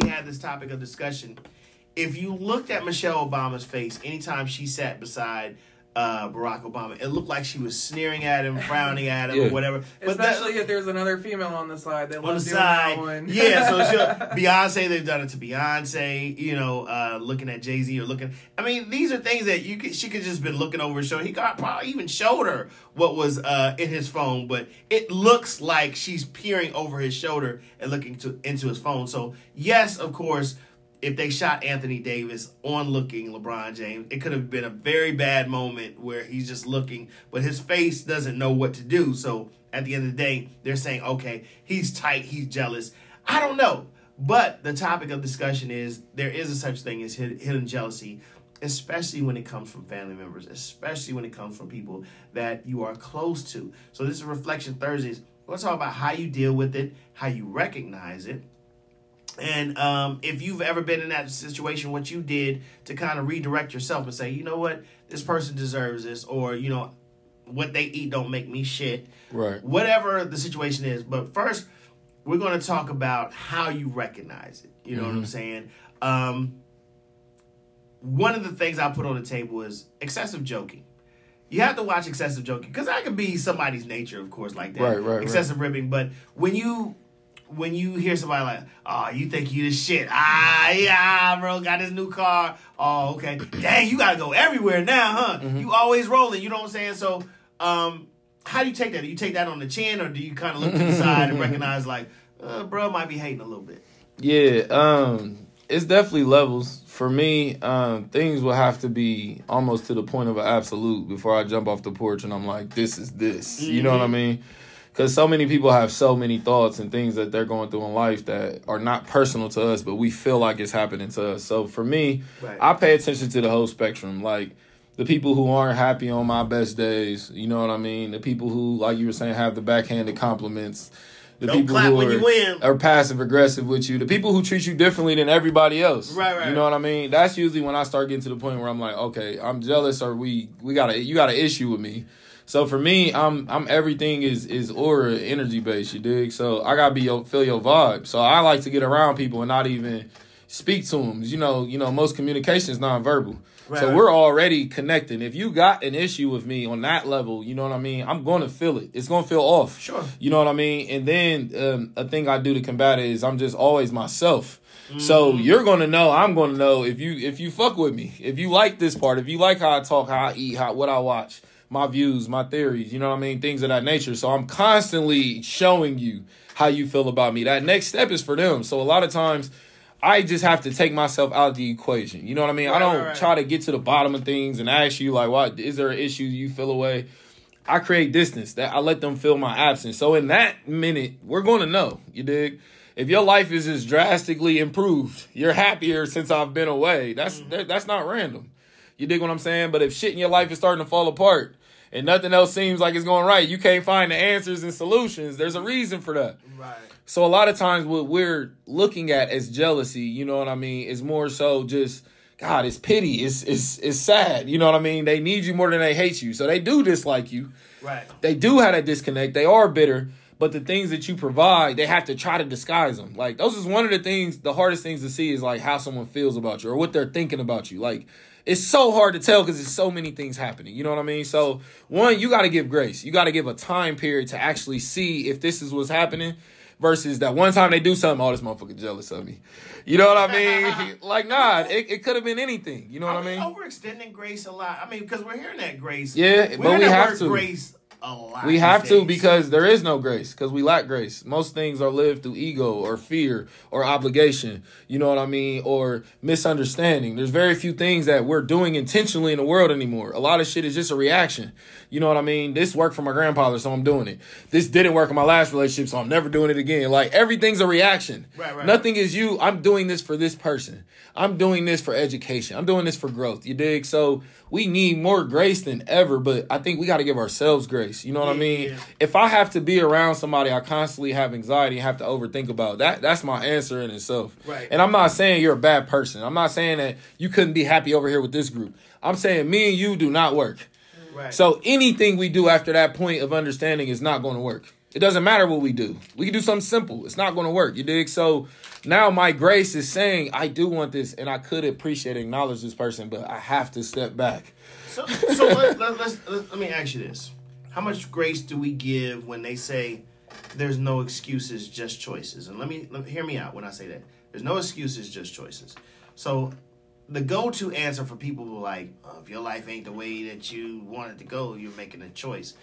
we had this topic of discussion. If you looked at Michelle Obama's face anytime she sat beside uh, Barack Obama, it looked like she was sneering at him, frowning at him, Yeah. or whatever. But that- Especially if there's another female on the side that on the loves doing that side. one. Yeah, so she'll, Beyonce, they've done it to Beyonce. You know, uh, looking at Jay Z or looking. I mean, these are things that you could. She could just been looking over his shoulder. He got probably even showed her what was uh, in his phone, but it looks like she's peering over his shoulder and looking to into his phone. So yes, of course. If they shot Anthony Davis on looking LeBron James, it could have been a very bad moment where he's just looking, but his face doesn't know what to do. So at the end of the day, they're saying, okay, he's tight, he's jealous. I don't know. But the topic of discussion is there is a such thing as hidden jealousy, especially when it comes from family members, especially when it comes from people that you are close to. So this is Reflection Thursdays. We'll talk about how you deal with it, how you recognize it, and um, if you've ever been in that situation, what you did to kind of redirect yourself and say, you know what, this person deserves this, or you know, what they eat don't make me shit. Right. Whatever the situation is. But first, we're going to talk about how you recognize it. You know what I'm saying? Um, one of the things I put on the table is excessive joking. You have to watch excessive joking because that could be somebody's nature, of course, like that. Right, right, right. Excessive ribbing, but when you when you hear somebody like, "Oh, you think you the shit?" Ah, yeah, bro, got this new car. Oh, okay. Dang, you gotta go everywhere now, huh? Mm-hmm. You always rolling. You know what I'm saying? So, um, how do you take that? Do you take that on the chin, or do you kind of look to the side and recognize like, uh, bro, might be hating a little bit? Yeah, um, it's definitely levels. For me, um, things will have to be almost to the point of an absolute before I jump off the porch and I'm like, this is this. You know what I mean? Because so many people have so many thoughts and things that they're going through in life that are not personal to us, but we feel like it's happening to us. So for me, Right. I pay attention to the whole spectrum. Like, the people who aren't happy on my best days, you know what I mean? The people who, like you were saying, have the backhanded compliments. The Don't clap when you win. are passive aggressive with you. The people who treat you differently than everybody else. Right, right. You know what I mean? That's usually when I start getting to the point where I'm like, okay, I'm jealous, or we we got a you got an issue with me. So for me, I'm I'm everything is is aura energy based. You dig? So I gotta be your feel your vibe. So I like to get around people and not even speak to them. You know, you know, most communication is nonverbal. Right, so right. we're already connecting. If you got an issue with me on that level, you know what I mean. I'm going to feel it. It's going to feel off. Sure. You know what I mean? And then um, a thing I do to combat it is I'm just always myself. So Mm-hmm. you're gonna know, I'm gonna know if you if you fuck with me, if you like this part, if you like how I talk, how I eat, how what I watch, my views, my theories, you know what I mean, things of that nature. So I'm constantly showing you how you feel about me. That next step is for them. So a lot of times I just have to take myself out of the equation. You know what I mean? I don't right, right. try to get to the bottom of things and ask you like, what is there an issue you feel away? I create distance that I let them feel my absence. So in that minute, we're going to know. You dig? If your life is just drastically improved, you're happier since I've been away. That's Mm-hmm. that, that's not random. You dig what I'm saying? But if shit in your life is starting to fall apart and nothing else seems like it's going right, you can't find the answers and solutions. There's a reason for that. Right. So a lot of times what we're looking at as jealousy, you know what I mean, is more so just God, it's pity, it's it's it's sad. You know what I mean? They need you more than they hate you. So they do dislike you. Right. They do have that disconnect. They are bitter, but the things that you provide, they have to try to disguise them. Like those is one of the things, the hardest things to see is like how someone feels about you or what they're thinking about you. Like it's so hard to tell because there's so many things happening. You know what I mean? So one, you got to give grace. You got to give a time period to actually see if this is what's happening. Versus that one time they do something, oh, this motherfucker jealous of me. You know what I mean? like, nah, it, it could have been anything. You know what I mean? overextending grace a lot. I mean, because we're hearing that grace. Yeah, we're but we that have word to. grace a lot. We have to because there is no grace because we lack grace. Most things are lived through ego or fear or obligation. You know what I mean? Or misunderstanding. There's very few things that we're doing intentionally in the world anymore. A lot of shit is just a reaction. You know what I mean? This worked for my grandfather, so I'm doing it. This didn't work in my last relationship, so I'm never doing it again. Like everything's a reaction. Right, right, Nothing is you. I'm doing this for this person. I'm doing this for education. I'm doing this for growth. You dig? So we need more grace than ever, but I think we got to give ourselves grace. You know what I mean? Yeah. If I have to be around somebody I constantly have anxiety have to overthink about, that that's my answer in itself. Right. And I'm not saying you're a bad person. I'm not saying that you couldn't be happy over here with this group. I'm saying me and you do not work. Right. So anything we do after that point of understanding is not going to work. It doesn't matter what we do. We can do something simple. It's not going to work. You dig? So now my grace is saying I do want this, and I could appreciate, acknowledge this person, but I have to step back. So, so let, let, let's, let, let me ask you this: How much grace do we give when they say there's no excuses, just choices? And let me, let hear me out when I say that. There's no excuses, just choices. So the go-to answer for people like, oh, if your life ain't the way that you want it to go, you're making a choice.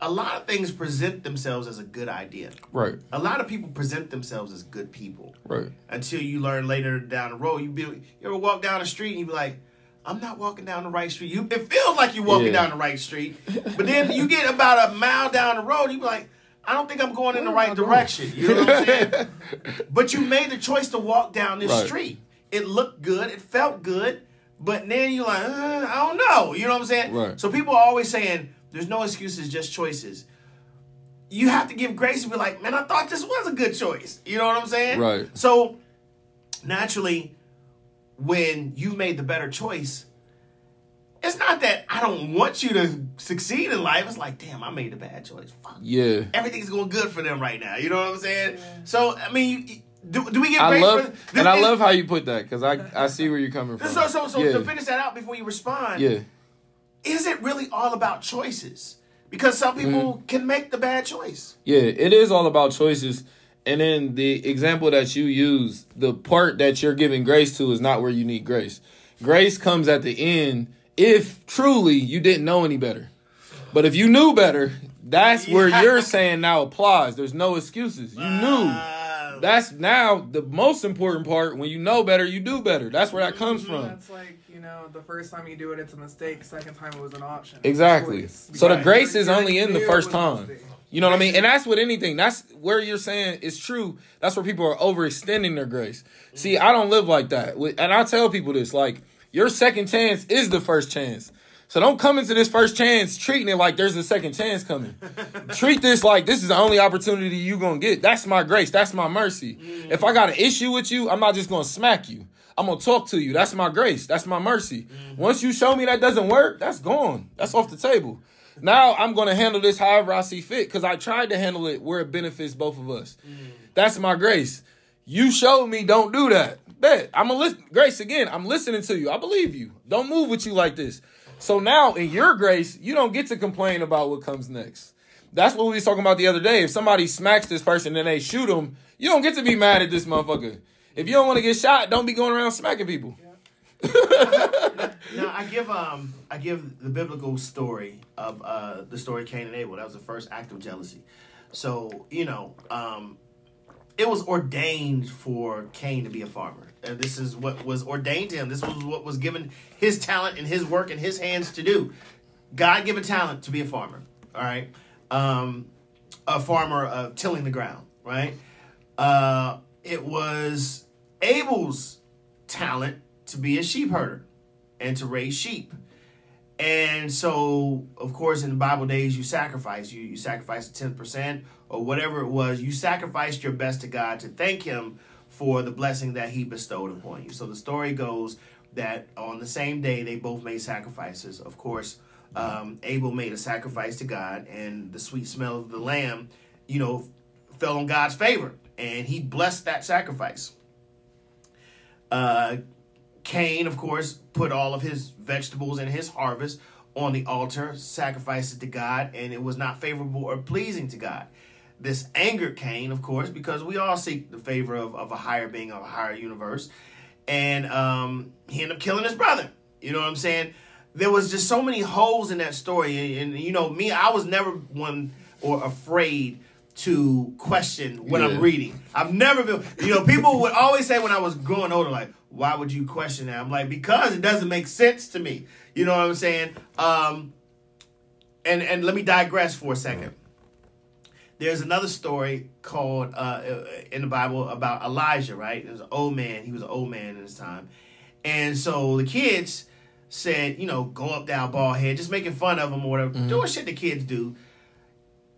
A lot of things present themselves as a good idea. Right. A lot of people present themselves as good people Right. until you learn later down the road. You be you ever walk down the street and you be like, I'm not walking down the right street. You it feels like you're walking Yeah. down the right street, but then you get about a mile down the road, you be like, I don't think I'm going in the right direction. You know what I'm saying? but you made the choice to walk down this Right. street. It looked good. It felt good. But then you're like, uh, I don't know. You know what I'm saying? Right. So people are always saying, there's no excuses, just choices. You have to give grace and be like, man, I thought this was a good choice. You know what I'm saying? Right. So naturally, when you've made the better choice, it's not that I don't want you to succeed in life. It's like, damn, I made the bad choice. Fuck. Yeah. Everything's going good for them right now. You know what I'm saying? So, I mean, you, do, do we get I love for and I love how you put that because I I see where you're coming from. So, so, so yeah. to finish that out before you respond, yeah. Is it really all about choices? Because some people Mm-hmm. can make the bad choice. Yeah, it is all about choices. And then the example that you use, the part that you're giving grace to is not where you need grace. Grace comes at the end if truly you didn't know any better. But if you knew better, that's where Yeah. you're saying now applies. There's no excuses. You knew. That's now the most important part. When you know better, you do better. That's where that comes from. That's like, know, the first time you do it, it's a mistake. Second time, it was an option. Exactly. So the Right. grace is You're- only in the first time. You know what I mean? And that's with anything. That's where you're saying it's true. That's where people are overextending their grace. See, I don't live like that. And I tell people this like, your second chance is the first chance. So don't come into this first chance treating it like there's a second chance coming. Treat this like this is the only opportunity you're gonna get. That's my grace. That's my mercy. Mm. If I got an issue with you, I'm not just gonna smack you. I'm gonna talk to you. That's my grace. That's my mercy. Mm-hmm. Once you show me that doesn't work, that's gone. That's off the table. Now I'm gonna handle this however I see fit because I tried to handle it where it benefits both of us. Mm-hmm. That's my grace. You showed me don't do that. Bet I'm a listen. Grace again. I'm listening to you. I believe you. Don't move with you like this. So now in your grace, you don't get to complain about what comes next. That's what we was talking about the other day. If somebody smacks this person and they shoot them, you don't get to be mad at this motherfucker. If you don't want to get shot, don't be going around smacking people. Now I give um I give the biblical story of uh the story of Cain and Abel. That was the first act of jealousy. So you know um it was ordained for Cain to be a farmer. And this is what was ordained to him. This was what was given his talent and his work and his hands to do. God given talent to be a farmer. All right, um, a farmer of tilling the ground. Right. Uh, it was Abel's talent to be a sheep herder and to raise sheep. And so, of course, in the Bible days, you sacrifice. You, you sacrifice ten percent or whatever it was. You sacrificed your best to God to thank Him for the blessing that He bestowed upon you. So the story goes that on the same day they both made sacrifices. Of course, um, Abel made a sacrifice to God, and the sweet smell of the lamb, you know, fell on God's favor, and He blessed that sacrifice. Uh, Cain, of course, put all of his vegetables and his harvest on the altar, sacrificed it to God, and it was not favorable or pleasing to God. This angered Cain, of course, because we all seek the favor of, of a higher being, of a higher universe. And um, he ended up killing his brother. You know what I'm saying? There was just so many holes in that story. And, and you know, me, I was never one or afraid to question what Yeah. I'm reading. I've never been, you know, people would always say when I was growing older, like, why would you question that? I'm like, because it doesn't make sense to me. You know what I'm saying? Um, and and let me digress for a second. There's another story called uh, in the Bible about Elijah, right? There's an old man. He was an old man in his time. And so the kids said, you know, go up down bald head, just making fun of him or whatever, doing shit the kids do.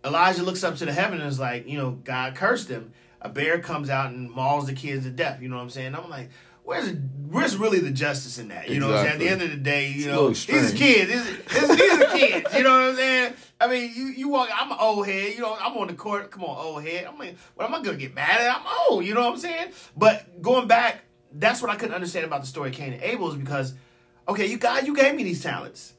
Elijah looks up to the heaven and is like, you know, God cursed him. A bear comes out and mauls the kids to death. You know what I'm saying? I'm like, where's where's really the justice in that? You know, what I'm saying? at the end of the day, you It's know, these are kids. These, these, these are kids. You know what I'm saying? I mean, you you walk. I'm an old head. You know, I'm on the court. Come on, old head. I'm like, what am I gonna get mad at? I'm old. You know what I'm saying? But going back, that's what I couldn't understand about the story of Cain and Abel is because, okay, you God, you gave me these talents.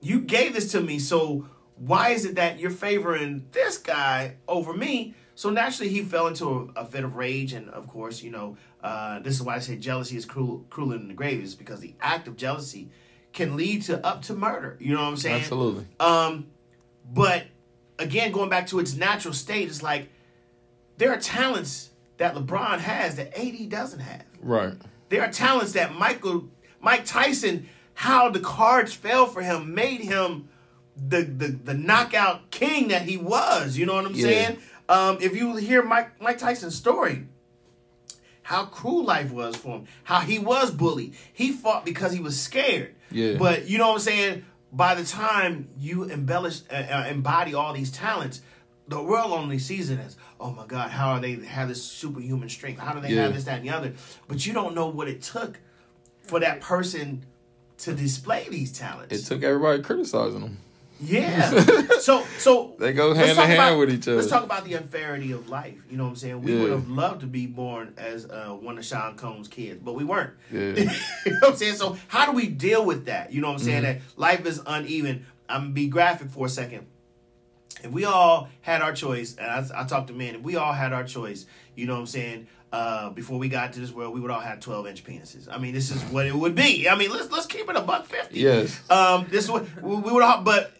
You gave this to me, so why is it that you're favoring this guy over me? So naturally, he fell into a, a fit of rage, and of course, you know, uh, this is why I say jealousy is cruel, crueler than the grave, is because the act of jealousy can lead to up to murder. You know what I'm saying? Absolutely. Um, but again, going back to its natural state, it's like there are talents that LeBron has that AD doesn't have. Right. There are talents that Michael Mike Tyson, how the cards fell for him, made him the the, the knockout king that he was. You know what I'm Yeah. saying? Um, if you hear Mike Mike Tyson's story, how cruel life was for him, how he was bullied. He fought because he was scared. Yeah. But you know what I'm saying? By the time you embellish, uh, uh, embody all these talents, the world only sees it as, oh my God, how are they have this superhuman strength? How do they Yeah. have this, that, and the other? But you don't know what it took for that person to display these talents. It took everybody criticizing them. Yeah. so so They go hand in hand about- with each other. Let's talk about the unfairity of life. You know what I'm saying? We Yeah. would have loved to be born as uh, one of Sean Combs' kids, but we weren't. Yeah. you know what I'm saying? So how do we deal with that? You know what I'm saying? Mm-hmm. That life is uneven. I'm gonna be graphic for a second. If we all had our choice, and I, I talked to men, if we all had our choice, you know what I'm saying? Uh, before we got to this world, we would all have 12 inch penises. I mean, this is what it would be. I mean, let's let's keep it a buck fifty. Yes. Um, this would we we would all, but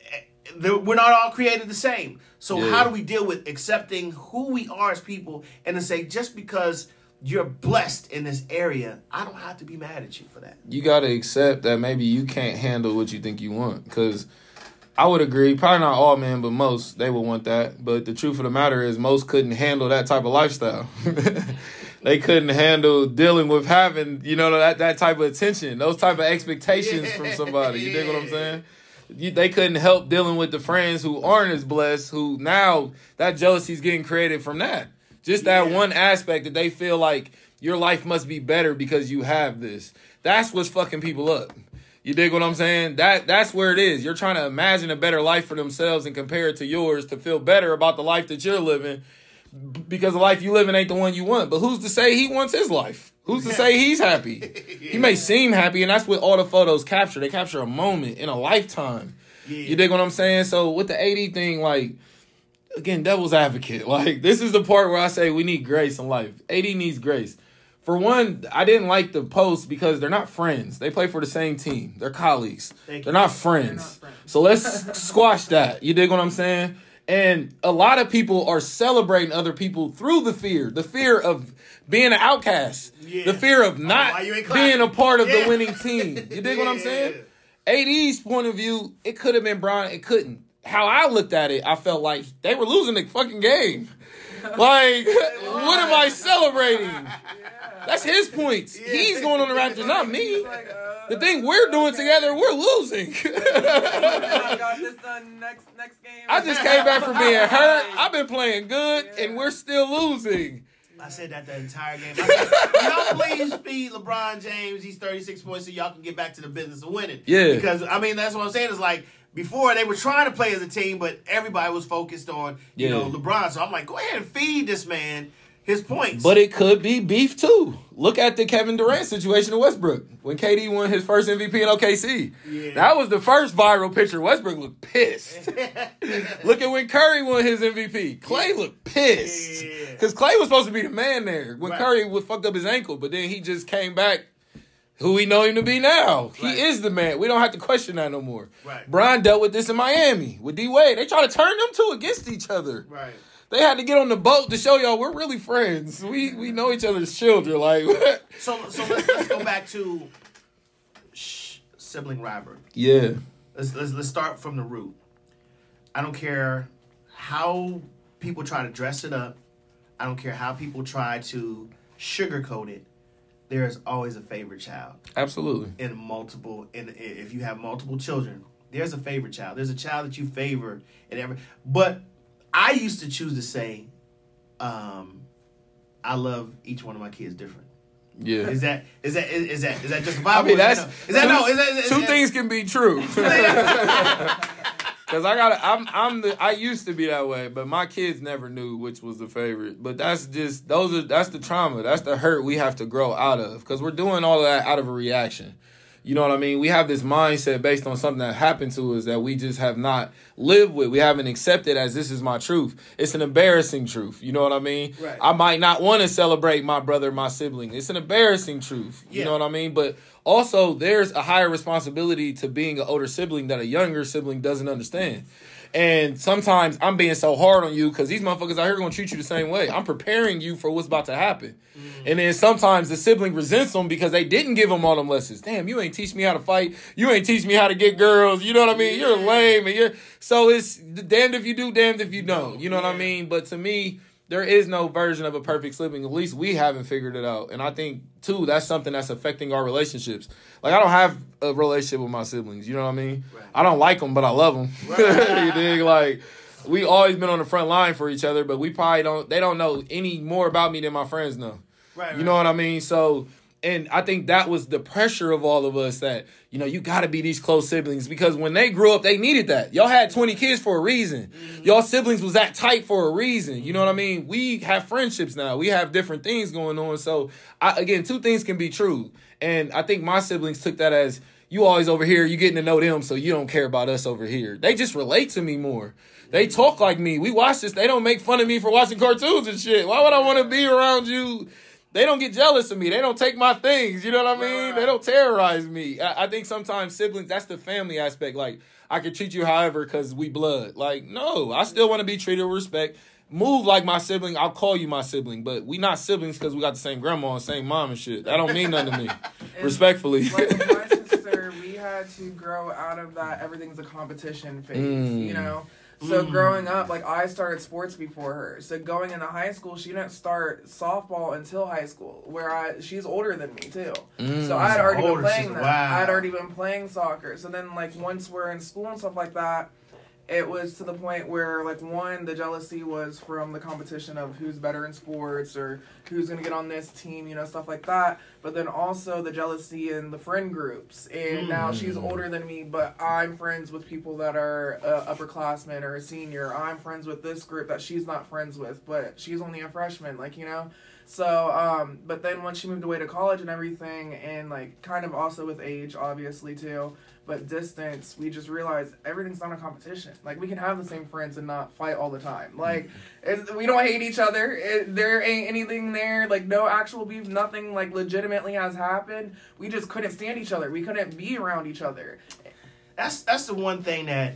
we're not all created the same. So Yeah. how do we deal with accepting who we are as people and to say just because you're blessed in this area, I don't have to be mad at you for that. you got to accept that maybe you can't handle what you think you want. Because I would agree, probably not all men, but most they would want that. But the truth of the matter is, most couldn't handle that type of lifestyle. they couldn't handle dealing with having, you know, that that type of attention, those type of expectations from somebody. You dig what I'm saying? You, they couldn't help dealing with the friends who aren't as blessed, who now that jealousy is getting created from that. Just that Yeah. one aspect that they feel like your life must be better because you have this. That's what's fucking people up. You dig what I'm saying? That that's where it is. You're trying to imagine a better life for themselves and compare it to yours to feel better about the life that you're living because the life you living ain't the one you want. But who's to say he wants his life? Who's to say he's happy? He may seem happy, and that's what all the photos capture. They capture a moment in a lifetime. Yeah. You dig what I'm saying? So with the AD thing, like again, devil's advocate. Like this is the part where I say we need grace in life. AD needs grace. For one, I didn't like the post because they're not friends. They play for the same team. They're colleagues. They're not friends. not friends. So let's squash that. You dig what I'm saying? And a lot of people are celebrating other people through the fear, the fear of being an outcast, Yeah. the fear of not why you ain't clapping? being a part of Yeah. the winning team. You dig what I'm saying? AD's point of view, it could have been Bron. It couldn't. How I looked at it, I felt like they were losing the fucking game. Like, what am I celebrating? That's his points. He's going on the Raptors, not me. Like, uh, The thing we're doing together, we're losing. I got this done next next game. I just came back from being hurt. I've been playing good, and we're still losing. I said that the entire game. I said, y'all please feed LeBron James He's 36 points so y'all can get back to the business of winning. Yeah. Because, I mean, that's what I'm saying. Is like, before they were trying to play as a team, but everybody was focused on, you Yeah. know, LeBron. So I'm like, go ahead and feed this man his points. But it could be beef too. Look at the Kevin Durant situation in Westbrook when KD won his first MVP in OKC. Yeah. That was the first viral picture. Westbrook looked pissed. Look at when Curry won his MVP. Clay looked pissed Yeah. because Clay was supposed to be the man there when Right. Curry was fucked up his ankle, but then he just came back. Who we know him to be now? Right. He is the man. We don't have to question that no more. Right. Bron dealt with this in Miami with D Wade. They try to turn them two against each other. right. They had to get on the boat to show y'all we're really friends. We we know each other's children. Like, So, so let's, let's go back to shh, sibling rivalry. yeah, Let's, let's let's start from the root. I don't care how people try to dress it up. I don't care how people try to sugarcoat it. There is always a favorite child absolutely. in multiple. In if you have multiple children, there's a favorite child. There's a child that you favor in every. But I used to choose to say, um, I love each one of my kids different. Yeah. Is that is that is, is that is that just vibe? I mean, Is that that's no? Is that two, no? Is that, is two that- things can be true. Cause I got, I'm, I'm the, I used to be that way, but my kids never knew which was the favorite. But that's just, those are, that's the trauma, that's the hurt we have to grow out of. Cause we're doing all of that out of a reaction. You know what I mean? We have this mindset based on something that happened to us that we just have not lived with. We haven't accepted as this is my truth. It's an embarrassing truth. You know what I mean? Right. I might not want to celebrate my brother, my sibling. It's an embarrassing truth. You know what I mean? But also, there's a higher responsibility to being an older sibling that a younger sibling doesn't understand. And sometimes I'm being so hard on you because these motherfuckers out here gonna treat you the same way. I'm preparing you for what's about to happen. Mm-hmm. And then sometimes the sibling resents them because they didn't give them all them lessons. Damn, you ain't teach me how to fight. You ain't teach me how to get girls. You know what I mean? You're lame and you're so it's damned if you do, damned if you don't. You know what I mean? But to me, there is no version of a perfect sibling. At least we haven't figured it out. And I think too, that's something that's affecting our relationships. Like I don't have a relationship with my siblings. You know what I mean? Right. I don't like them, but I love them. you dig? Like we always been on the front line for each other, but we probably don't. They don't know any more about me than my friends know. Right, You know what I mean? So, and I think that was the pressure of all of us that, you know, you got to be these close siblings because when they grew up, they needed that. Y'all had 20 kids for a reason. Mm-hmm. Y'all siblings was that tight for a reason. You know what I mean? We have friendships now. We have different things going on. So, I, again, two things can be true. And I think my siblings took that as you always over here, you getting to know them, so you don't care about us over here. They just relate to me more. They mm-hmm. talk like me. We watch this. They don't make fun of me for watching cartoons and shit. Why would I want to be around you? They don't get jealous of me. They don't take my things. You know what I mean? right. They don't terrorize me. I, I think sometimes siblings, that's the family aspect. Like, I can treat you however because we blood. Like, no, I still want to be treated with respect. Move like my sibling. I'll call you my sibling, but we not siblings because we got the same grandma and same mom and shit. That don't mean nothing to me. Respectfully. Like my sister, we had to grow out of that everything's a competition phase, Mm. you know? So growing up, like I started sports before her. So going into high school, she didn't start softball until high school. Where I she's older than me too. Mm. So I had already older been playing that. Wow. I had already been playing soccer. So then like once we're in school and stuff like that, it was to the point where like one the jealousy was from the competition of who's better in sports or who's gonna get on this team you know stuff like that. But then also the jealousy in the friend groups. And now she's older than me but i'm friends with people that are uh, upperclassmen or a senior. I'm friends with this group that she's not friends with but she's only a freshman like you know so um but then once she moved away to college and everything and like kind of also with age obviously too but distance we just realized everything's not a competition. Like we can have the same friends and not fight all the time. Like it's, we don't hate each other. It, there ain't anything there. Like no actual beef nothing like legitimately has happened. We just couldn't stand each other. We couldn't be around each other. That's that's the one thing that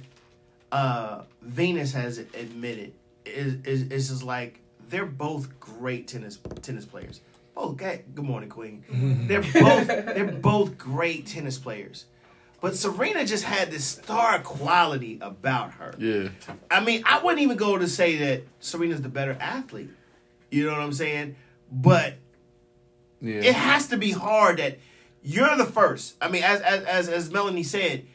uh, Venus has admitted. Is is is just like they're both great tennis tennis players. Both okay, good morning, Queen. they're both they're both great tennis players. But Serena just had this star quality about her. Yeah. I mean, I wouldn't even go to say that Serena's the better athlete. You know what I'm saying? But Yeah. it has to be hard that you're the first. I mean, as as as, as Melanie said,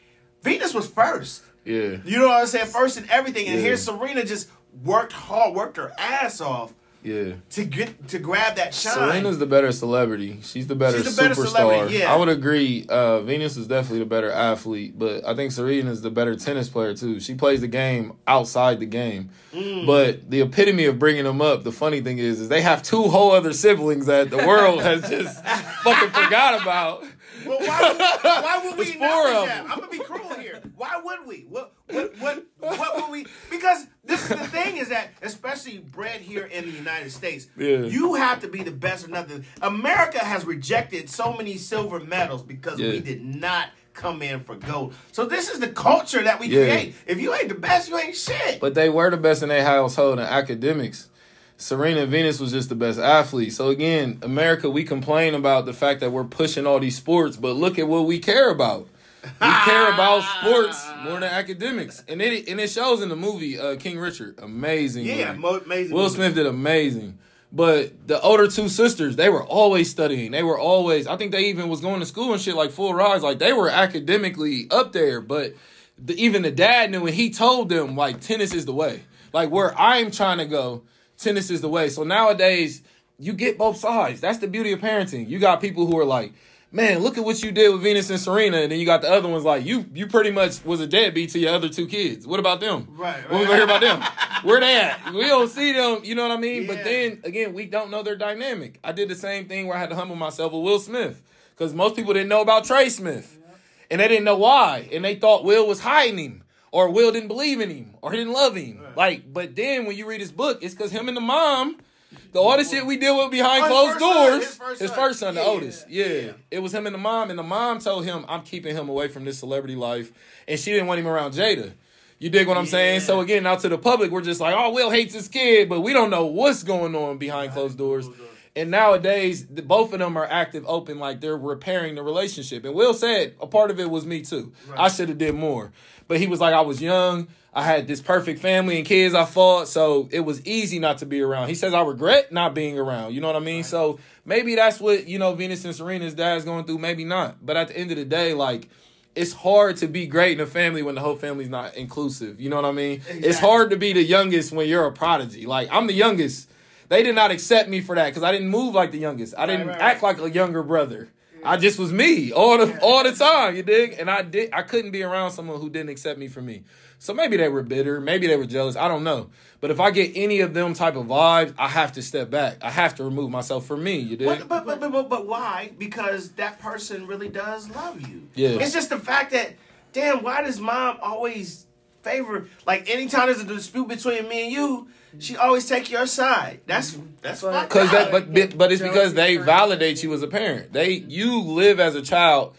Venus was first. yeah. You know what I'm saying? First in everything, and Yeah. here's Serena just worked hard, worked her ass off Yeah. to get to grab that shine. Serena's the better celebrity. She's the better She's the better superstar. celebrity, yeah. I would agree. Uh, Venus is definitely the better athlete, but I think Serena is the better tennis player too. She plays the game outside the game. Mm. But the epitome of bringing them up, the funny thing is, is they have two whole other siblings that the world has just fucking forgot about. Well, why would, why would we acknowledge that? I'm gonna be cruel here. Why would we? What what what what would we? Because this is the thing is that especially bred here in the United States, Yeah. you have to be the best or nothing. America has rejected so many silver medals because Yeah. we did not come in for gold. So this is the culture that we Yeah. create. If you ain't the best, you ain't shit. But they were the best in their household in academics. Serena Venus was just the best athlete. So again, America, we complain about the fact that we're pushing all these sports, but look at what we care about. We care about sports more than academics, and it and it shows in the movie uh, King Richard. Amazing. yeah, mo- amazing. Will movie. Smith did amazing. But the older two sisters, they were always studying. They were always. I think they even was going to school and shit like full rides. Like they were academically up there. But the, even the dad knew, and he told them like tennis is the way. Like where I'm trying to go, tennis is the way. So nowadays, you get both sides. That's the beauty of parenting. You got people who are like, man, look at what you did with Venus and Serena, and then you got the other ones like you. You pretty much was a deadbeat to your other two kids. What about them? Right, What we right. gonna hear about them? Where they at? We don't see them. You know what I mean? Yeah. But then again, we don't know their dynamic. I did the same thing where I had to humble myself with Will Smith because most people didn't know about Trey Smith, and they didn't know why, and they thought Will was hiding him. Or Will didn't believe in him, or he didn't love him. Like, but then when you read his book, it's because him and the mom, the all the shit we deal with behind Oh, closed first son, doors. his first his son. first son, the Yeah, oldest. yeah, Yeah. It was him and the mom, and the mom told him, I'm keeping him away from this celebrity life. And she didn't want him around Jada. You dig what I'm saying? Yeah. So again, out to the public, we're just like, oh, Will hates his kid, but we don't know what's going on behind closed doors. And nowadays, the, both of them are active, open, like they're repairing the relationship. And Will said a part of it was me too. I should have did more, but he was like, I was young. I had this perfect family and kids I fought, so it was easy not to be around. He says I regret not being around. You know what I mean? So maybe that's what you know Venus and Serena's dad's going through. Maybe not, but at the end of the day, like. It's hard to be great in a family when the whole family's not inclusive. You know what I mean? It's hard to be the youngest when you're a prodigy. Like I'm the youngest. They did not accept me for that because I didn't move like the youngest. I didn't right, act like a younger brother. I just was me all the all the time. You dig? And I did. I couldn't be around someone who didn't accept me for me. So maybe they were bitter. Maybe they were jealous. I don't know. But if I get any of them type of vibes, I have to step back. I have to remove myself for me. You dig? But, but, but, but, but, but why? Because that person really does love you. Yeah. It's just the fact that, damn, why does mom always favor, like, anytime there's a dispute between me and you, she always take your side. That's, mm-hmm. that's But- fucked Because that, but but it's because they Jealousy validate you as a parent. They you live as a child,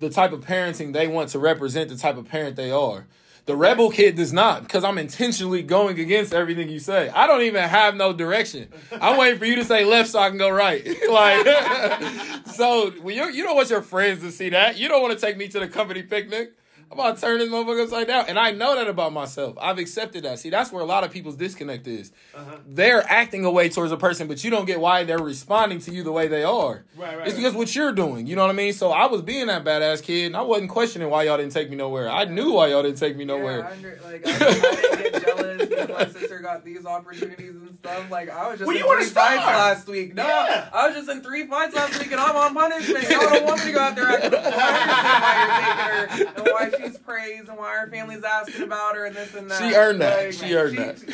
the type of parenting they want to represent the type of parent they are. The rebel kid does not, because I'm intentionally going against everything you say. I don't even have no direction. I'm waiting for you to say left so I can go right. like, so when you you don't want your friends to see that. You don't want to take me to the company picnic. I'm about to turn this motherfucker upside down. And I know that about myself. I've accepted that. See, that's where a lot of people's disconnect is. Uh-huh. They're acting a way towards a person, but you don't get why they're responding to you the way they are. Right, right, It's because what you're doing. You know what I mean? So I was being that badass kid, and I wasn't questioning why y'all didn't take me nowhere. I knew why y'all didn't take me Yeah, nowhere. I under, like, I, I didn't get jealous because my sister got these opportunities and stuff. Like, I was just Well, in you were three fights last week. No, Yeah. I was just in three fights last week, and I'm on punishment. Y'all don't want me to go out there acting a fool. I understand why you're taking her, and why she's praised, and why her family's asking about her, and this and that. She earned that. Like, She earned that. so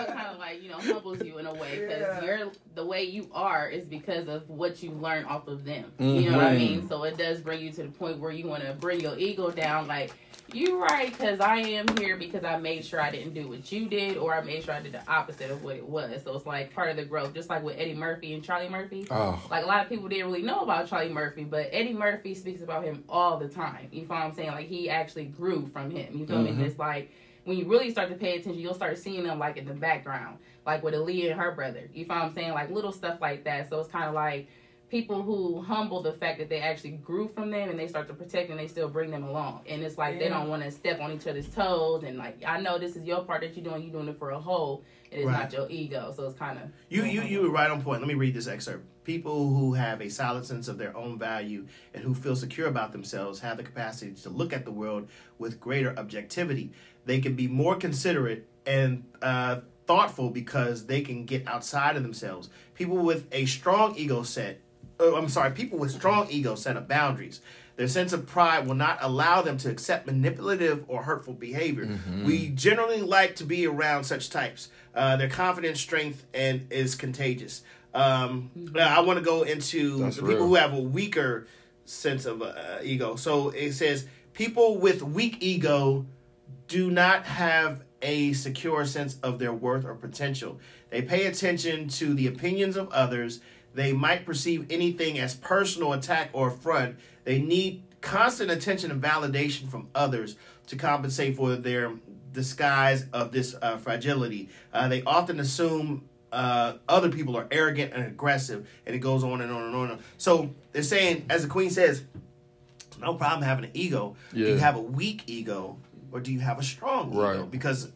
it kind of like you know humbles you in a way because Yeah. you're the way you are is because of what you've learned off of them. You know what I Mhm. mean? So it does bring you to the point where you want to bring your ego down. Like you right because I am here because I made sure I didn't do what you did or I made sure I did the opposite of what it was. So it's like part of the growth, just like with Eddie Murphy and Charlie Murphy. Oh, Like a lot of people didn't really know about Charlie Murphy, but Eddie Murphy speaks about him all the time. You feel what I'm saying? Like he actually grew from him. You feel Mhm. me? It's like when you really start to pay attention, you'll start seeing them like in the background, like with Aaliyah and her brother. You feel what I'm saying? Like little stuff like that. So it's kind of like people who humble the fact that they actually grew from them and they start to protect and they still bring them along. And it's like they don't want to step on each other's toes and like I know this is your part that you're doing, you're doing it for a whole. And It is Right. not your ego. So it's kind of You you you were right on point. Let me read this excerpt. People who have a solid sense of their own value and who feel secure about themselves have the capacity to look at the world with greater objectivity. They can be more considerate and uh, thoughtful because they can get outside of themselves. People with a strong ego set, oh, I'm sorry, people with strong ego set up boundaries. Their sense of pride will not allow them to accept manipulative or hurtful behavior. We generally like to be around such types. Uh, their confidence, strength, and is contagious. Um, I want to go into That's the people real. who have a weaker sense of uh, ego. So it says people with weak ego do not have a secure sense of their worth or potential. They pay attention to the opinions of others. They might perceive anything as personal attack or affront. They need constant attention and validation from others to compensate for their disguise of this uh, fragility. Uh, they often assume uh, other people are arrogant and aggressive, and it goes on and on and on. So they're saying, as the queen says, no problem having an ego. Do you have a weak ego or do you have a strong ego? Right. Because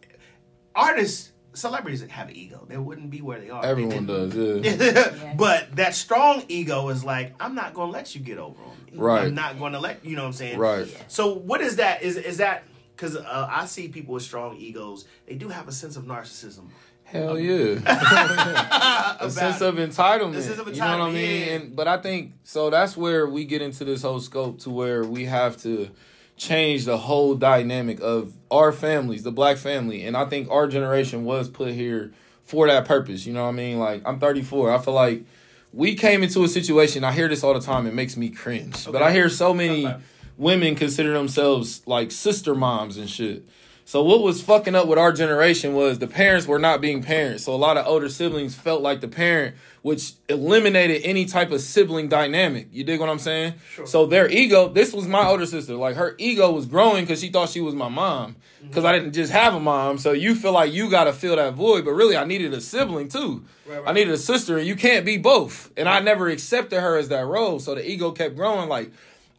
artists, celebrities that have an ego, they wouldn't be where they are. if they everyone does. Yeah. but that strong ego is like, I'm not going to let you get over on me. Right. I'm not going to let you know what I'm saying. Right. So what is that? Is is that because uh, I see people with strong egos, they do have a sense of narcissism. Hell yeah. a sense of entitlement. A sense of You know what I mean? yeah. And but I think so that's where we get into this whole scope to where we have to change the whole dynamic of our families, the black family. And I think our generation was put here for that purpose. You know what I mean? Like I'm 34. I feel like we came into a situation. I hear this all the time. It makes me cringe. But I hear so many women consider themselves like sister moms and shit. So what was fucking up with our generation was the parents were not being parents. So a lot of older siblings felt like the parent, which eliminated any type of sibling dynamic. You dig what I'm saying? Sure. So their ego, this was my older sister. Like her ego was growing because she thought she was my mom. Mm-hmm. Because I didn't just have a mom. So you feel like you gotta fill that void. But really I needed a sibling too. Right, right. I needed a sister and you can't be both. And I never accepted her as that role. So the ego kept growing like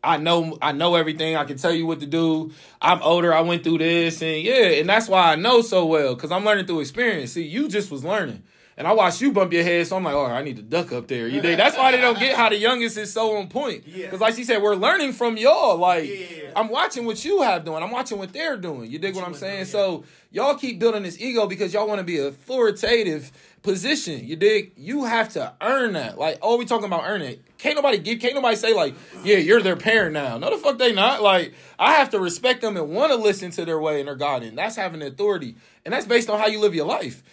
I know I know everything. I can tell you what to do. I'm older. I went through this and yeah, and that's why I know so well cuz I'm learning through experience. See, you just was learning. And I watched you bump your head, so I'm like, "Oh, I need to duck up there." You dig? That's why they don't get how the youngest is so on point. Yeah. Cuz like she said, we're learning from y'all. Like Yeah. I'm watching what you have doing. I'm watching what they're doing. You dig what you I'm saying? doing, So y'all keep building this ego because y'all want to be authoritative position. You dig? You have to earn that. Like, oh, we talking about earning it. Can't nobody give. Can't nobody say like, yeah, you're their parent now. No, the fuck they not. Like, I have to respect them and want to listen to their way and their guidance. That's having authority, and that's based on how you live your life.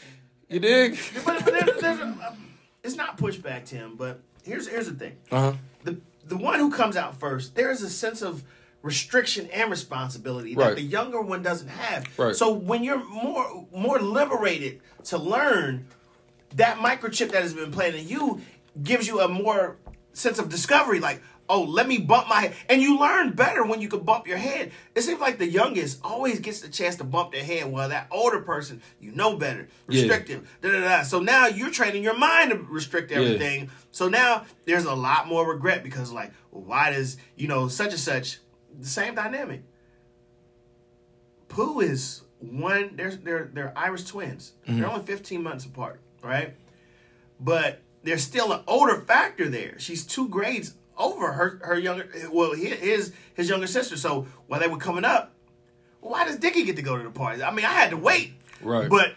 You dig? But, but there's, there's a, it's not pushback, Tim. But here's here's the thing: Uh huh. the the one who comes out first, there is a sense of restriction and responsibility that Right. the younger one doesn't have. Right. So when you're more more liberated to learn, that microchip that has been planted in you gives you a more sense of discovery. Like, oh, let me bump my head, and you learn better when you can bump your head. It seems like the youngest always gets the chance to bump their head, while that older person, you know better, Yeah. restrictive. Da, da, da. So now you're training your mind to restrict everything. So now there's a lot more regret because, like, why does you know such and such the same dynamic? Pooh is one. They're they're they're Irish twins. They're mm-hmm. only 15 months apart, right? But there's still an older factor there. She's two grades over her her younger. Well, his his younger sister. So while they were coming up, why does Diggy get to go to the parties? I mean, I had to wait. Right. But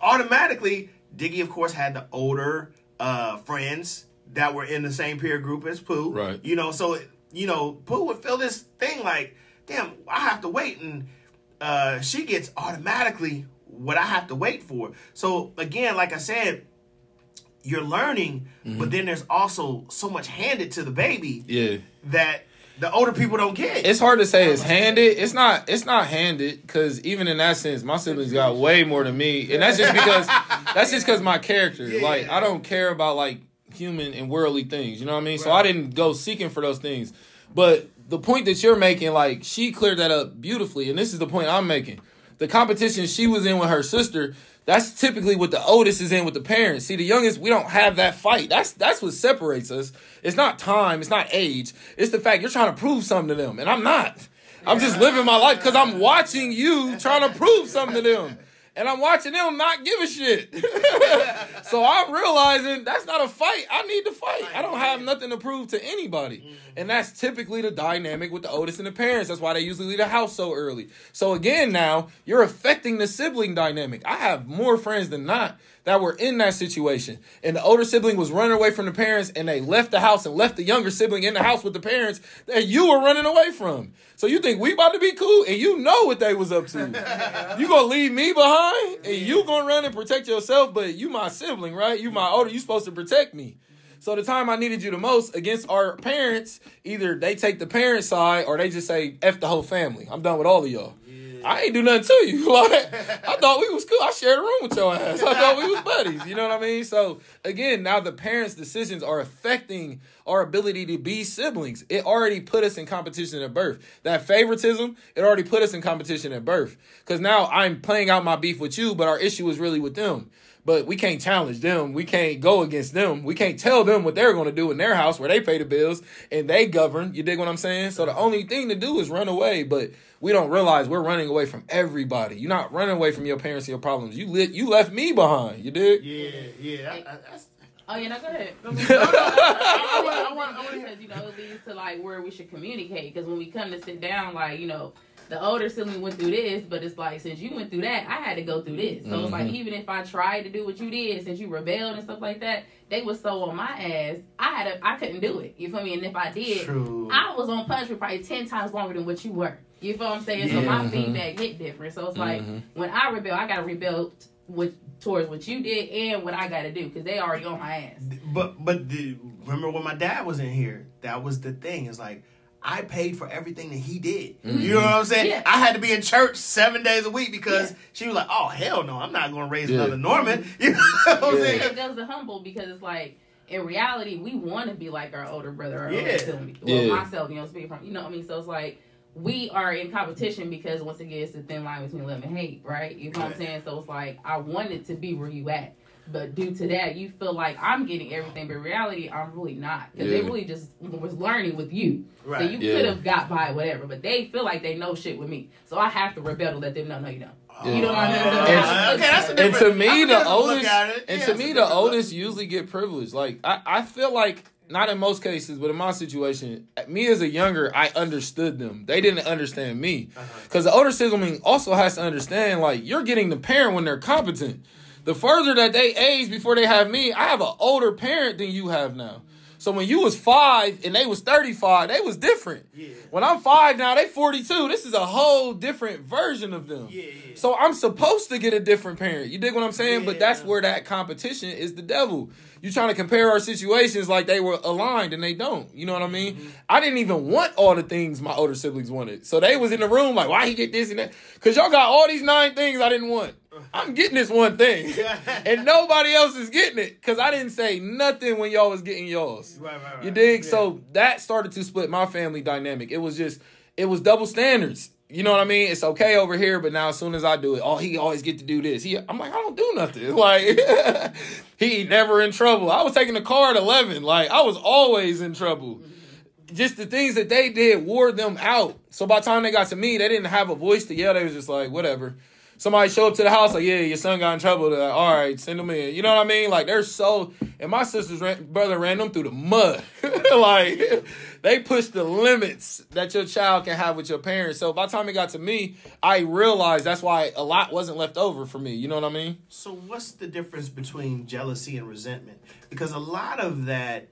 automatically, Diggy, of course, had the older uh, friends that were in the same peer group as Pooh. Right. You know, so you know, Pooh would feel this thing like, damn, I have to wait, and uh, she gets automatically what I have to wait for. So again, like I said, you're learning, but mm-hmm. then there's also so much handed to the baby Yeah. that the older people don't get. It's hard to say it's handed. It's not. It's not handed because even in that sense, my siblings got way more than me, and that's just because that's just because my character. Yeah. Like I don't care about like human and worldly things. You know what I mean? So I didn't go seeking for those things. But the point that you're making, like she cleared that up beautifully, and this is the point I'm making. The competition she was in with her sister. That's typically what the oldest is in with the parents. See, the youngest, we don't have that fight. That's that's what separates us. It's not time, it's not age. It's the fact you're trying to prove something to them, and I'm not. I'm just living my life because I'm watching you trying to prove something to them. And I'm watching them not give a shit. so I'm realizing that's not a fight. I need to fight. I don't have nothing to prove to anybody. Mm-hmm. And that's typically the dynamic with the oldest and the parents. That's why they usually leave the house so early. So again, now you're affecting the sibling dynamic. I have more friends than not that were in that situation. And the older sibling was running away from the parents and they left the house and left the younger sibling in the house with the parents that you were running away from. So you think we about to be cool and you know what they was up to. you gonna leave me behind and you gonna run and protect yourself, but you my sibling, right? You my older, you supposed to protect me. So the time I needed you the most against our parents, either they take the parent side or they just say F the whole family. I'm done with all of y'all. I ain't do nothing to you. Like I thought we was cool. I shared a room with your ass. I thought we was buddies. You know what I mean? So again, now the parents' decisions are affecting our ability to be siblings. It already put us in competition at birth. That favoritism, it already put us in competition at birth. Because now I'm playing out my beef with you, but our issue is really with them. But we can't challenge them. We can't go against them. We can't tell them what they're going to do in their house where they pay the bills and they govern. You dig what I'm saying? So the only thing to do is run away. But we don't realize we're running away from everybody. You're not running away from your parents and your problems. You lit. You left me behind. You dig? yeah, yeah. I, I, that's, Oh yeah, no, go ahead. Go ahead. no, no, I- I want- I want- I want to hear- because you know it leads to like where we should communicate. Because when we come to sit down, like you know, the older sibling went through this, but it's like since you went through that, I had to go through this. So it's like Mhm. even if I tried to do what you did, since you rebelled and stuff like that, they was so on my ass. I had to, I couldn't do it. You feel me? And if I did, True. I was on punishment probably ten times longer than what you were. You feel what I'm saying? So my Yeah. feedback hit different. So it's like Mhm. when I rebel, I gotta rebel t- with towards what you did and what I gotta do because they already on my ass. But but the, remember when my dad was in here? That was the thing. It's like I paid for everything that he did. You know what I'm saying? Yeah. I had to be in church seven days a week because Yeah. she was like, "Oh hell no, I'm not going to raise Yeah. another Norman." You know what I'm saying? It goes to humble because it's like in reality we want to be like our older brother or Yeah. older sibling. Well, Yeah. myself, you know, speaking from you know what I mean. So it's like we are in competition because once again it's the thin line between love and hate, right? You know what I'm saying? So it's like I wanted to be where you at. But due to that, you feel like I'm getting everything, but in reality, I'm really not. Because they really just was learning with you. So you Yeah. could have got by whatever, but they feel like they know shit with me. So I have to rebel to let them know, no, you don't. Yeah. You know what I mean? And- okay, that's a And to me, the oldest, at and Yeah, to me, the oldest usually get privilege. Like I, I feel like not in most cases, but in my situation, me as a younger, I understood them. They didn't understand me, Uh-huh. because the older sibling also has to understand like you're getting the parent when they're competent. The further that they age before they have me, I have an older parent than you have now. So when you was five and they was thirty five, they was different. Yeah. When I'm five now, they forty two. This is a whole different version of them. Yeah, yeah. So I'm supposed to get a different parent. You dig what I'm saying? But that's where that competition is the devil. You trying to compare our situations like they were aligned and they don't. You know what I mean? Mm-hmm. I didn't even want all the things my older siblings wanted. So they was in the room like, why he get this and that? Cause y'all got all these nine things I didn't want. I'm getting this one thing. and nobody else is getting it. Cause I didn't say nothing when y'all was getting yours. Right, right, right. You dig? Yeah. So that started to split my family dynamic. It was just, it was double standards. You know what I mean? It's okay over here, but now as soon as I do it, oh, he always get to do this. He, I'm like, I don't do nothing. Like, he never in trouble. I was taking the car at 11. Like, I was always in trouble. Mm-hmm. Just the things that they did wore them out. So by the time they got to me, they didn't have a voice to yell. They was just like, whatever. Somebody show up to the house like, yeah, your son got in trouble. They're like, all right, send him in. You know what I mean? Like they're so. And my sister's ran, brother ran them through the mud. like they pushed the limits that your child can have with your parents. So by the time it got to me, I realized that's why a lot wasn't left over for me. You know what I mean? So what's the difference between jealousy and resentment? Because a lot of that,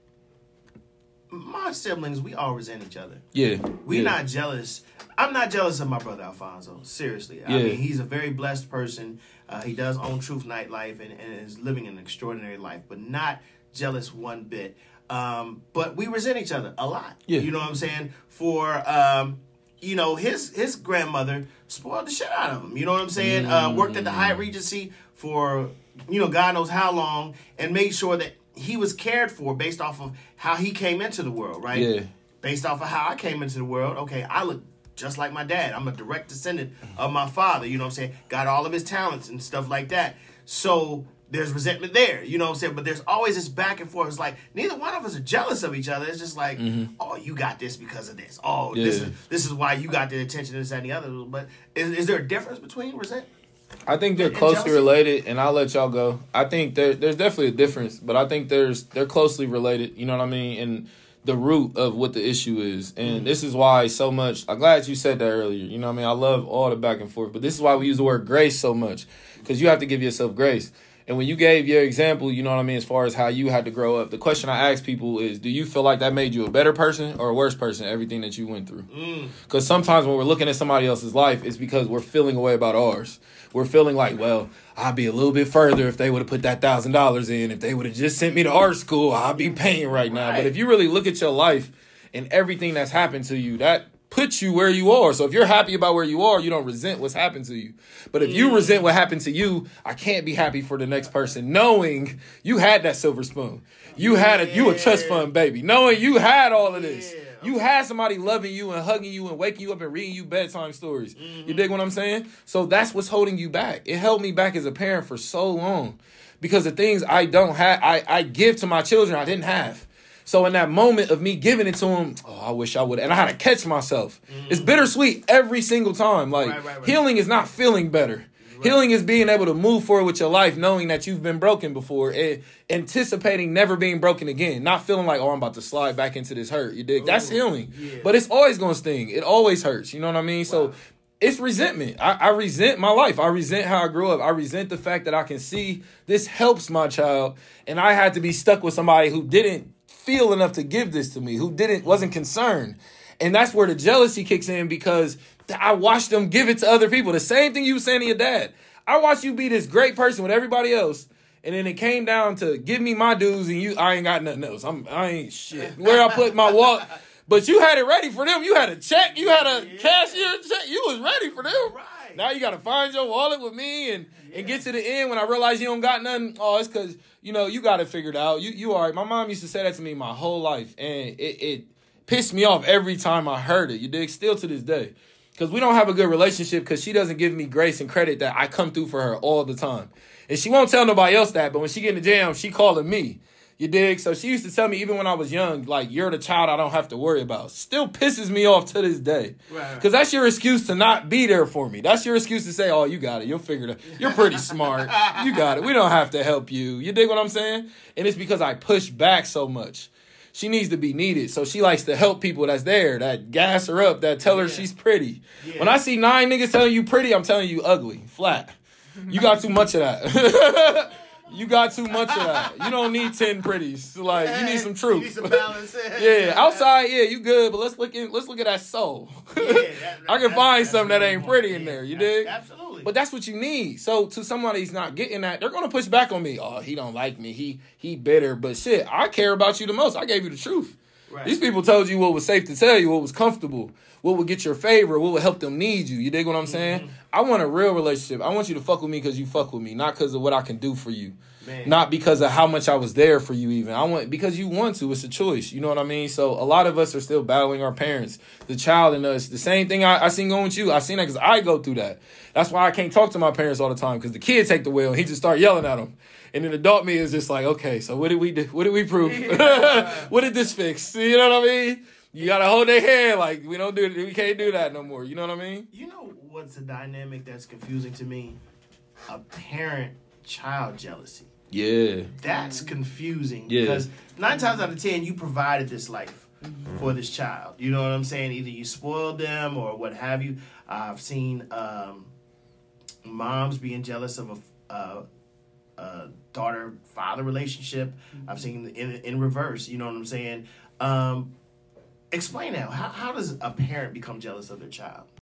my siblings, we all resent each other. Yeah. We yeah. not jealous. I'm not jealous of my brother Alfonso. Seriously, I mean he's a very blessed person. Uh, he does own Truth Nightlife and, and is living an extraordinary life, but not jealous one bit. Um, but we resent each other a lot. Yeah. You know what I'm saying? For um, you know his his grandmother spoiled the shit out of him. You know what I'm saying? Uh, worked at the Hyatt Regency for you know God knows how long, and made sure that he was cared for based off of how he came into the world. Right? Yeah. based off of how I came into the world, okay, I look just like my dad. I'm a direct descendant of my father, you know what I'm saying? Got all of his talents and stuff like that. So there's resentment there, you know what I'm saying? But there's always this back and forth. It's like neither one of us are jealous of each other. It's just like, mm-hmm. oh, you got this because of this. Oh, this is this is why you got the attention, this, that, and the other. But is, is there a difference between resentment? I think they're And closely related, and I'll let y'all go. I think there, there's definitely a difference, but I think there's they're closely related. You know what I mean? And the root of what the issue is, and mm-hmm. this is why so much. I'm glad you said that earlier. You know what I mean? I love all the back and forth, but this is why we use the word grace so much, because you have to give yourself grace. And when you gave your example, you know what I mean, as far as how you had to grow up, the question I ask people is, do you feel like that made you a better person or a worse person? Everything that you went through. Mm. Because sometimes when we're looking at somebody else's life, it's because we're feeling away about ours. We're feeling like, well, I'd be a little bit further if they would have put that thousand dollars in. If they would have just sent me to art school, I'd be paying right now. But if you really look at your life and everything that's happened to you, that puts you where you are. So if you're happy about where you are, you don't resent what's happened to you. But if you mm. resent what happened to you, I can't be happy for the next person, knowing you had that silver spoon. You had a you a trust fund baby, knowing you had all of this. You had somebody loving you and hugging you and waking you up and reading you bedtime stories. You mm-hmm. dig what I'm saying? So that's what's holding you back. It held me back as a parent for so long because the things I don't have, I, I give to my children, I didn't have. So in that moment of me giving it to him, oh, I wish I would. And I had to catch myself. Mm. It's bittersweet every single time. Like Right, right, right. healing is not feeling better. Healing is being able to move forward with your life, knowing that you've been broken before, and anticipating never being broken again. Not feeling like, oh, I'm about to slide back into this hurt. You dig? That's healing. yeah. But it's always gonna sting. It always hurts. You know what I mean? So it's resentment. I, I resent my life. I resent how I grew up. I resent the fact that I can see this helps my child, and I had to be stuck with somebody who didn't feel enough to give this to me, who didn't wasn't concerned. And that's where the jealousy kicks in because I watched them give it to other people. The same thing you were saying to your dad. I watched you be this great person with everybody else. And then it came down to give me my dues and you I ain't got nothing else. I'm I ain't shit. Where I put my wallet. But you had it ready for them. You had a check. You had a Yeah. cashier check. You was ready for them. Right. Now you gotta find your wallet with me and and get to the end when I realize you don't got nothing. Oh, it's cause you know you got it figured out. You you all right. My mom used to say that to me my whole life, and it it pissed me off every time I heard it. You dig? Still to this day. Cause we don't have a good relationship because she doesn't give me grace and credit that I come through for her all the time. And she won't tell nobody else that, but when she get in the jam, she calling me. You dig? So she used to tell me even when I was young, like you're the child I don't have to worry about. Still pisses me off to this day. Right. Because that's your excuse to not be there for me. That's your excuse to say, oh, you got it. You'll figure it out. You're pretty smart. You got it. We don't have to help you. You dig what I'm saying? And it's because I push back so much. She needs to be needed. So she likes to help people that's there, that gas her up, that tell her Yeah. she's pretty. Yeah. When I see nine niggas telling you pretty, I'm telling you ugly, flat. You got too much of that. you got too much of that. You don't need 10 pretties. Like, you need some truth. You need some balance. Yeah, outside, yeah, you good, but let's look in, let's look at that soul. Yeah, that- I can find something that ain't pretty in there. You Yeah, dig? Absolutely. But that's what you need. So to somebody who's not getting that, they're gonna push back on me. Oh, he don't like me. He he bitter. But shit, I care about you the most. I gave you the truth. Right. These people told you what was safe to tell you, what was comfortable, what would get your favor, what would help them need you. You dig what I'm saying? Mm-hmm. I want a real relationship. I want you to fuck with me because you fuck with me, not because of what I can do for you. Man. Not because of how much I was there for you, even. I want because you want to. It's a choice. You know what I mean. So a lot of us are still battling our parents, the child in us. The same thing I, I seen going with you. I seen that because I go through that. That's why I can't talk to my parents all the time because the kid take the wheel and he just start yelling at them. And then adult me is just like, okay, so what did we do? What did we prove? what did this fix? You know what I mean? You gotta hold their hand like we don't do. We can't do that no more. You know what I mean? You know what's a dynamic that's confusing to me? A parent child jealousy. Yeah. That's confusing Yeah. because nine times out of ten, you provided this life Mm-hmm. for this child. You know what I'm saying? Either you spoiled them or what have you. I've seen um, moms being jealous of a, uh, a daughter father relationship. I've seen in in reverse. You know what I'm saying? Um, explain that. How how does a parent become jealous of their child?